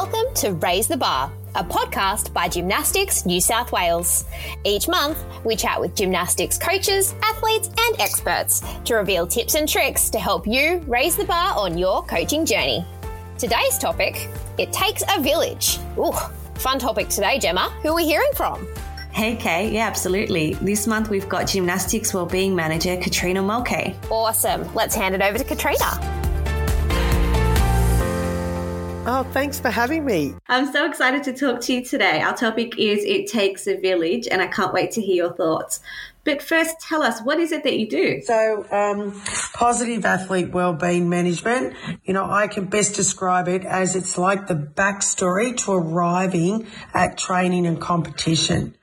Welcome to Raise the Bar, a podcast by Gymnastics New South Wales. Each month, we chat with gymnastics coaches, athletes, and experts to reveal tips and tricks to help you raise the bar on your coaching journey. Today's topic it takes a village. Ooh, fun topic today, Gemma. Who are we hearing from? Hey, Kay. Yeah, absolutely. This month we've got Gymnastics Wellbeing Manager Katrina Mulcahy. Awesome. Let's hand it over to Katrina. Oh, thanks for having me. I'm so excited to talk to you today. Our topic is It Takes a Village, and I can't wait to hear your thoughts. But first, tell us, what is it that you do? So, um, positive athlete wellbeing management, you know, I can best describe it as it's like the backstory to arriving at training and competition.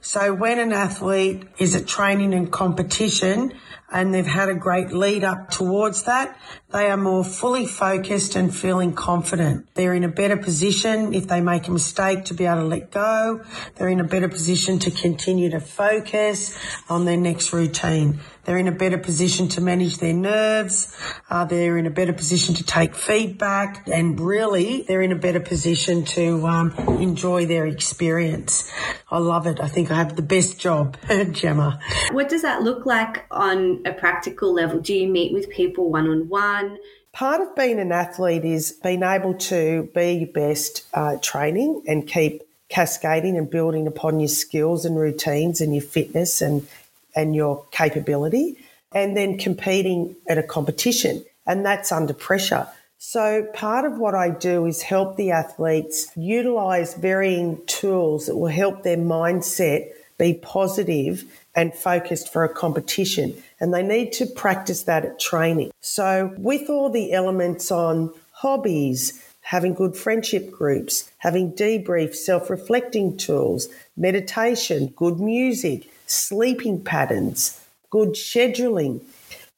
So when an athlete is at training and competition, and they've had a great lead up towards that, they are more fully focused and feeling confident. They're in a better position if they make a mistake to be able to let go. They're in a better position to continue to focus on their next routine. They're in a better position to manage their nerves. Uh, they're in a better position to take feedback and really they're in a better position to um, enjoy their experience. I love it. I think I have the best job, Gemma. What does that look like on a practical level? Do you meet with people one on one? Part of being an athlete is being able to be your best uh, training and keep cascading and building upon your skills and routines and your fitness and and your capability, and then competing at a competition, and that's under pressure. So, part of what I do is help the athletes utilize varying tools that will help their mindset be positive and focused for a competition. And they need to practice that at training. So, with all the elements on hobbies, having good friendship groups, having debrief, self reflecting tools, meditation, good music, sleeping patterns, good scheduling,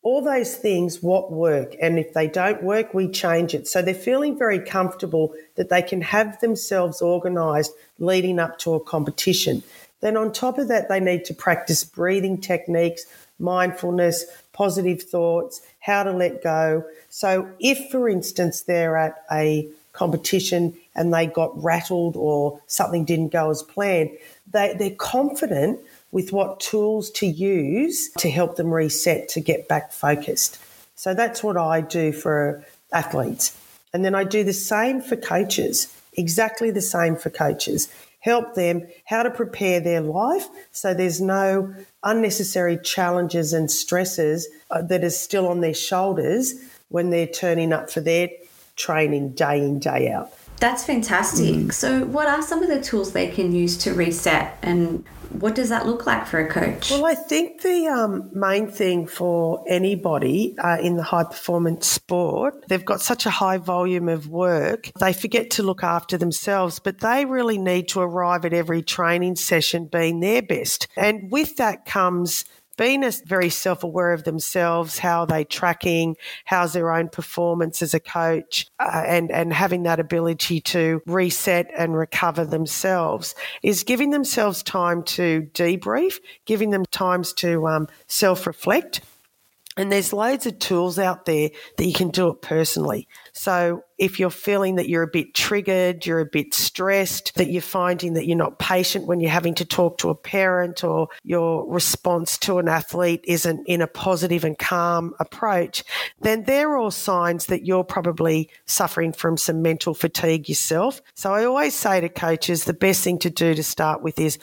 all those things what work. And if they don't work we change it. So they're feeling very comfortable that they can have themselves organized leading up to a competition. Then on top of that they need to practice breathing techniques mindfulness positive thoughts how to let go so if for instance they're at a competition and they got rattled or something didn't go as planned they, they're confident with what tools to use to help them reset to get back focused. So that's what I do for athletes. And then I do the same for coaches, exactly the same for coaches. Help them how to prepare their life so there's no unnecessary challenges and stresses uh, that are still on their shoulders when they're turning up for their training day in, day out. That's fantastic. Mm. So, what are some of the tools they can use to reset and what does that look like for a coach? Well, I think the um, main thing for anybody uh, in the high performance sport, they've got such a high volume of work, they forget to look after themselves, but they really need to arrive at every training session being their best. And with that comes being very self aware of themselves, how are they tracking, how's their own performance as a coach, uh, and, and having that ability to reset and recover themselves is giving themselves time to debrief, giving them times to um, self reflect and there's loads of tools out there that you can do it personally. So if you're feeling that you're a bit triggered, you're a bit stressed, that you're finding that you're not patient when you're having to talk to a parent or your response to an athlete isn't in a positive and calm approach, then they're all signs that you're probably suffering from some mental fatigue yourself. So I always say to coaches, the best thing to do to start with is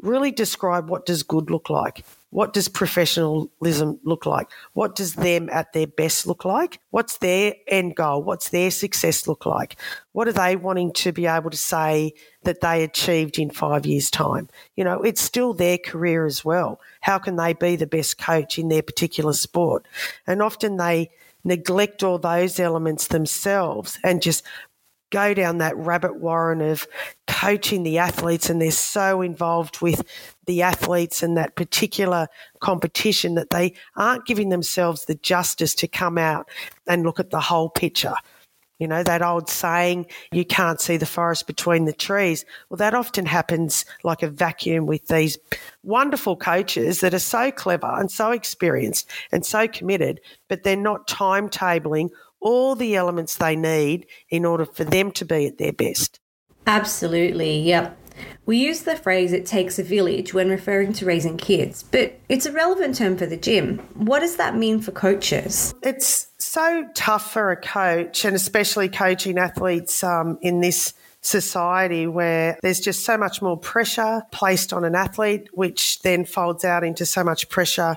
really describe what does good look like what does professionalism look like? What does them at their best look like? What's their end goal? What's their success look like? What are they wanting to be able to say that they achieved in five years' time? You know, it's still their career as well. How can they be the best coach in their particular sport? And often they neglect all those elements themselves and just go down that rabbit warren of coaching the athletes and they're so involved with the athletes and that particular competition that they aren't giving themselves the justice to come out and look at the whole picture. You know, that old saying, you can't see the forest between the trees. Well, that often happens like a vacuum with these wonderful coaches that are so clever and so experienced and so committed, but they're not timetabling all the elements they need in order for them to be at their best. Absolutely, yep. We use the phrase it takes a village when referring to raising kids, but it's a relevant term for the gym. What does that mean for coaches? It's so tough for a coach, and especially coaching athletes um, in this society where there's just so much more pressure placed on an athlete, which then folds out into so much pressure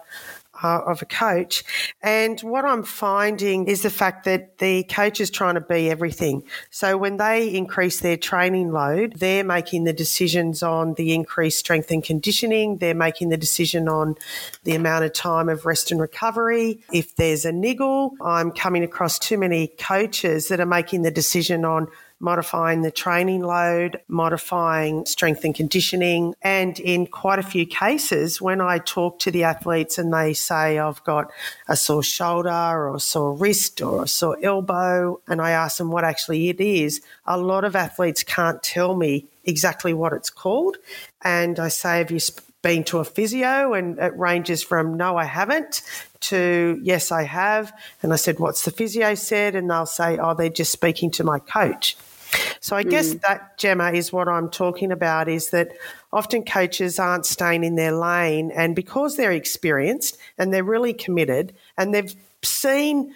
uh, of a coach. And what I'm finding is the fact that the coach is trying to be everything. So when they increase their training load, they're making the decisions on the increased strength and conditioning. They're making the decision on the amount of time of rest and recovery. If there's a niggle, I'm coming across too many coaches that are making the decision on modifying the training load, modifying strength and conditioning. And in quite a few cases, when I talk to the athletes and they say, I've got a sore shoulder or a sore wrist or a sore elbow, and I ask them what actually it is, a lot of athletes can't tell me exactly what it's called. And I say, Have you been to a physio? And it ranges from no, I haven't to yes, I have. And I said, What's the physio said? And they'll say, Oh, they're just speaking to my coach. So I mm. guess that Gemma is what I'm talking about is that often coaches aren't staying in their lane and because they're experienced and they're really committed and they've seen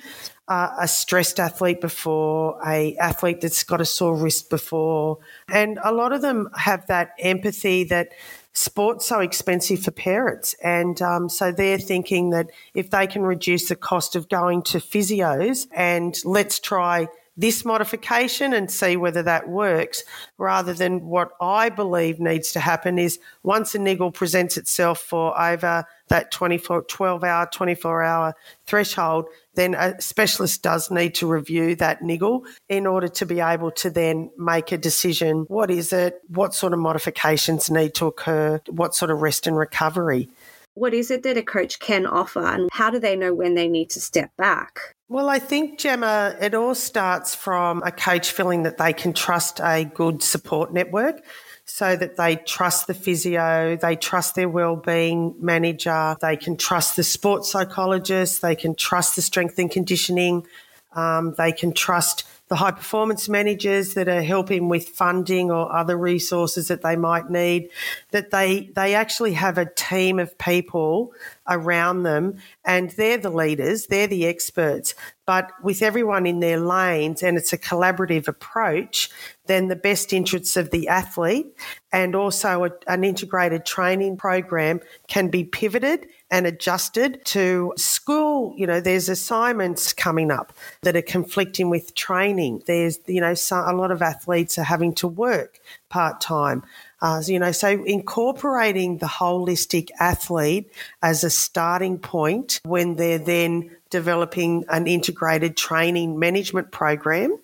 uh, a stressed athlete before, a athlete that's got a sore wrist before, and a lot of them have that empathy that sport's so expensive for parents. And um, so they're thinking that if they can reduce the cost of going to physios and let's try this modification and see whether that works rather than what I believe needs to happen is once a niggle presents itself for over that 24, 12 hour, 24 hour threshold, then a specialist does need to review that niggle in order to be able to then make a decision. What is it? What sort of modifications need to occur? What sort of rest and recovery? What is it that a coach can offer and how do they know when they need to step back? Well, I think, Gemma, it all starts from a coach feeling that they can trust a good support network so that they trust the physio, they trust their well-being manager, they can trust the sports psychologist, they can trust the strength and conditioning, um, they can trust the high performance managers that are helping with funding or other resources that they might need, that they, they actually have a team of people around them and they're the leaders, they're the experts. But with everyone in their lanes and it's a collaborative approach, then the best interests of the athlete and also a, an integrated training program can be pivoted and adjusted to school. You know, there's assignments coming up that are conflicting with training. There's, you know, so a lot of athletes are having to work part time. Uh, you know, so incorporating the holistic athlete as a starting point when they're then developing an integrated training management program.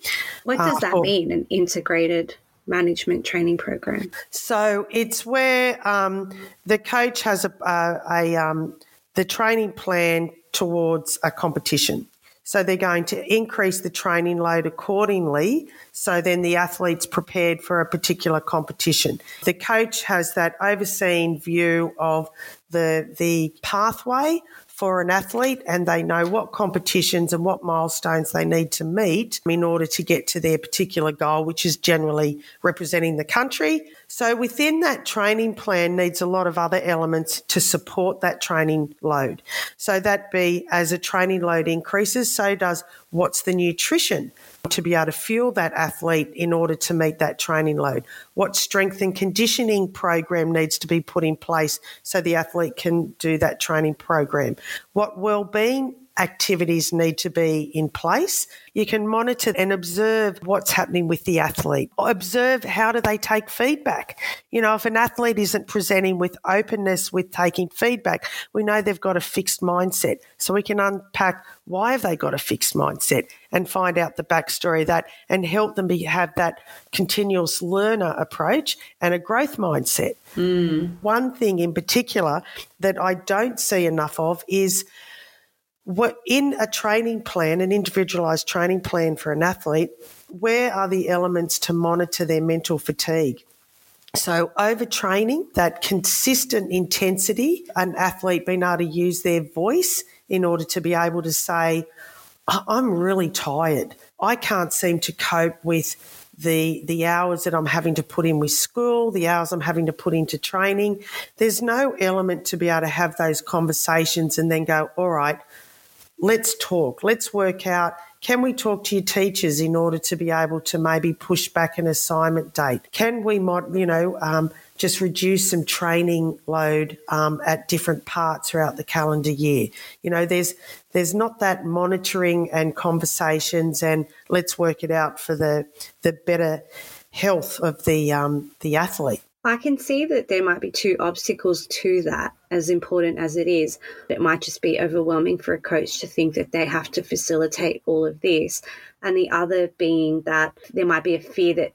What does uh, that mean, an integrated management training program? So it's where um, the coach has a, a, a um, the training plan towards a competition. So they're going to increase the training load accordingly. So then the athlete's prepared for a particular competition. The coach has that overseen view of the, the pathway for an athlete and they know what competitions and what milestones they need to meet in order to get to their particular goal, which is generally representing the country. So within that training plan needs a lot of other elements to support that training load. So that be as a training load increases, so does what's the nutrition to be able to fuel that athlete in order to meet that training load? What strength and conditioning program needs to be put in place so the athlete can do that training program? What well-being activities need to be in place. You can monitor and observe what's happening with the athlete. Observe how do they take feedback. You know, if an athlete isn't presenting with openness with taking feedback, we know they've got a fixed mindset. So we can unpack why have they got a fixed mindset and find out the backstory of that and help them be, have that continuous learner approach and a growth mindset. Mm. One thing in particular that I don't see enough of is what in a training plan, an individualized training plan for an athlete, where are the elements to monitor their mental fatigue? So, overtraining, that consistent intensity, an athlete being able to use their voice in order to be able to say, I'm really tired. I can't seem to cope with the the hours that I'm having to put in with school, the hours I'm having to put into training. There's no element to be able to have those conversations and then go, all right, let's talk, let's work out. Can we talk to your teachers in order to be able to maybe push back an assignment date? Can we, you know, um, just reduce some training load um, at different parts throughout the calendar year. You know, there's there's not that monitoring and conversations and let's work it out for the the better health of the um, the athlete. I can see that there might be two obstacles to that, as important as it is. It might just be overwhelming for a coach to think that they have to facilitate all of this. And the other being that there might be a fear that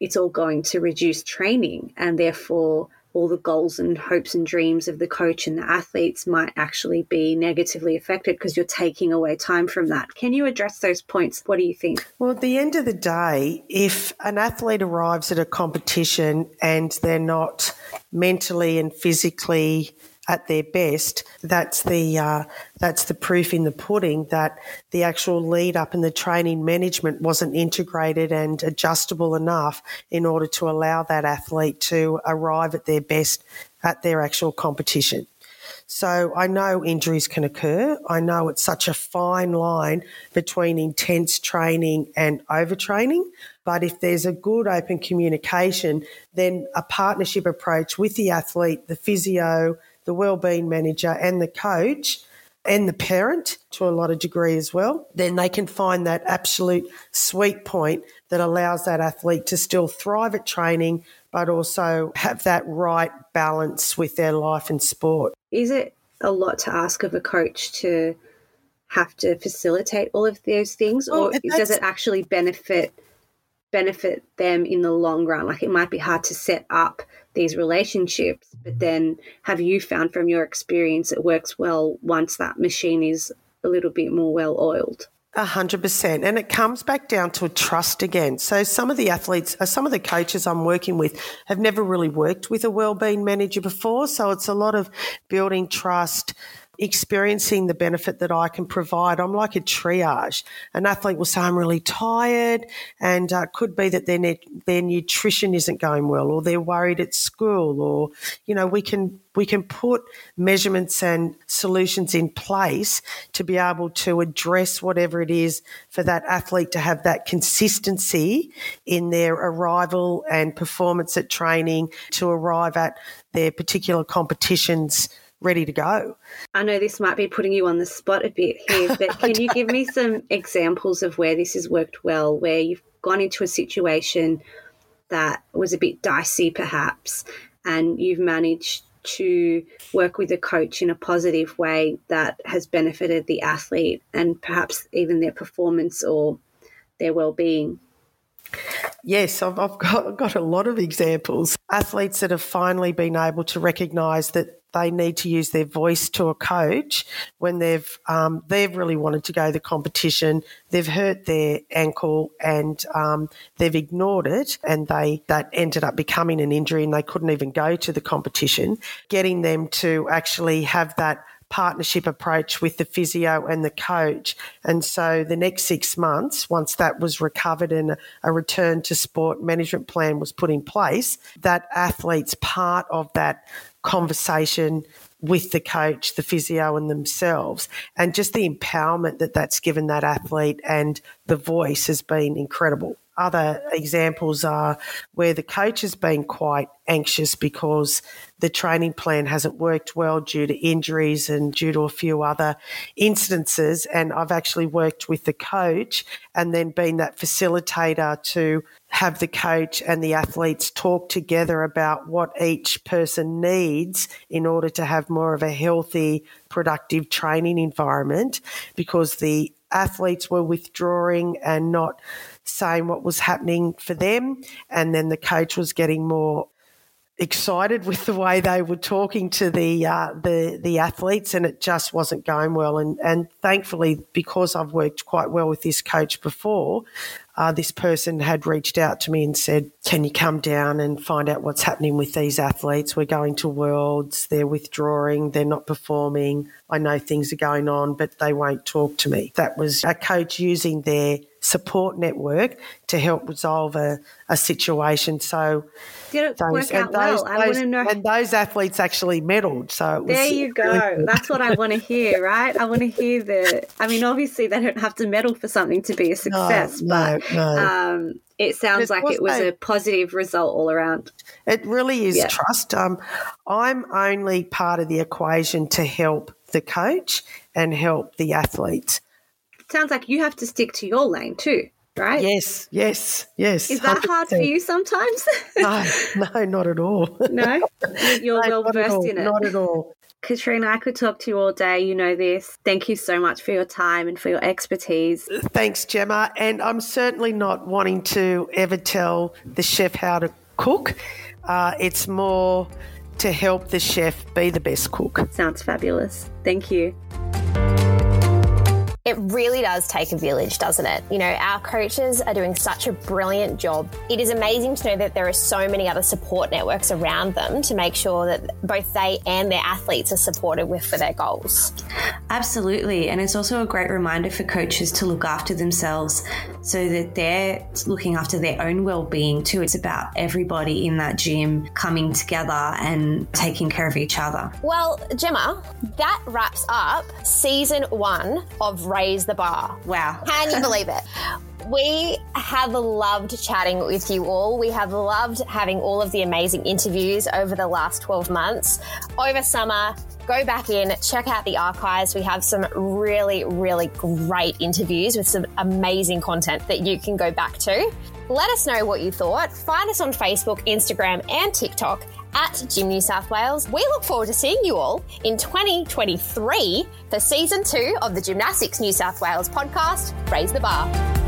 it's all going to reduce training and therefore all the goals and hopes and dreams of the coach and the athletes might actually be negatively affected because you're taking away time from that. Can you address those points? What do you think? Well, at the end of the day, if an athlete arrives at a competition and they're not mentally and physically at their best, that's the uh, that's the proof in the pudding that the actual lead up and the training management wasn't integrated and adjustable enough in order to allow that athlete to arrive at their best at their actual competition. So I know injuries can occur. I know it's such a fine line between intense training and overtraining. But if there's a good open communication, then a partnership approach with the athlete, the physio, the wellbeing manager and the coach and the parent to a lot of degree as well, then they can find that absolute sweet point that allows that athlete to still thrive at training, but also have that right balance with their life and sport. Is it a lot to ask of a coach to have to facilitate all of those things, well, or does it actually benefit benefit them in the long run? Like it might be hard to set up these relationships. But then, have you found from your experience it works well once that machine is a little bit more well oiled? A hundred percent. And it comes back down to trust again. So some of the athletes, uh, some of the coaches I'm working with have never really worked with a wellbeing manager before. So it's a lot of building trust, experiencing the benefit that I can provide. I'm like a triage. An athlete will say, I'm really tired, and uh, could be that their, their nutrition isn't going well, or they're worried at school, or, you know, we can we can put measurements and solutions in place to be able to address whatever it is for that athlete to have that consistency in their arrival and performance at training to arrive at their particular competitions ready to go. I know this might be putting you on the spot a bit here, but can you give me some examples of where this has worked well, where you've gone into a situation that was a bit dicey perhaps, and you've managed to work with a coach in a positive way that has benefited the athlete and perhaps even their performance or their well-being? Yes, I've, I've got, got a lot of examples. Athletes that have finally been able to recognise that they need to use their voice to a coach when they've um, they've really wanted to go to the competition. They've hurt their ankle and um, they've ignored it, and they that ended up becoming an injury, and they couldn't even go to the competition. Getting them to actually have that partnership approach with the physio and the coach. And so the next six months, once that was recovered and a return to sport management plan was put in place, that athlete's part of that conversation with the coach, the physio, and themselves. And just the empowerment that that's given that athlete and the voice has been incredible. Other examples are where the coach has been quite anxious because the training plan hasn't worked well due to injuries and due to a few other incidences. And I've actually worked with the coach and then been that facilitator to have the coach and the athletes talk together about what each person needs in order to have more of a healthy, productive training environment because the athletes were withdrawing and not saying what was happening for them. And then the coach was getting more excited with the way they were talking to the uh, the the athletes, and it just wasn't going well. And and thankfully, because I've worked quite well with this coach before, uh, this person had reached out to me and said, Can you come down and find out what's happening with these athletes? We're going to Worlds, they're withdrawing, they're not performing. I know things are going on, but they won't talk to me. That was a coach using their support network to help resolve a, a situation. So, did it those, work out those, well? I want to know. And those athletes actually medalled. So there you go. That's what I want to hear, right? I want to hear the. I mean, obviously they don't have to medal for something to be a success, no, but no, no. Um, it sounds like it was a positive result all around. It really is yeah. trust. Um, I'm only part of the equation to help the coach and help the athletes sounds like you have to stick to your lane too, right? Yes, yes, yes. Is that 100%. hard for you sometimes? no, no, not at all. No, you're no, well versed in it. Not at all. Katrina, I could talk to you all day. You know this. Thank you so much for your time and for your expertise. Thanks, Gemma. And I'm certainly not wanting to ever tell the chef how to cook. Uh, it's more to help the chef be the best cook. Sounds fabulous. Thank you. It really does take a village, doesn't it? You know, our coaches are doing such a brilliant job. It is amazing to know that there are so many other support networks around them to make sure that both they and their athletes are supported with for their goals. Absolutely. And it's also a great reminder for coaches to look after themselves so that they're looking after their own well-being too. It's about everybody in that gym coming together and taking care of each other. Well, Gemma, that wraps up season 1 of raise the bar. Wow. Can you believe it? We have loved chatting with you all. We have loved having all of the amazing interviews over the last 12 months. Over summer, go back in, check out the archives. We have some really, really great interviews with some amazing content that you can go back to. Let us know what you thought. Find us on Facebook, Instagram, and TikTok at Gym New South Wales. We look forward to seeing you all in 2023 for season two of the Gymnastics New South Wales podcast, Raise the Bar.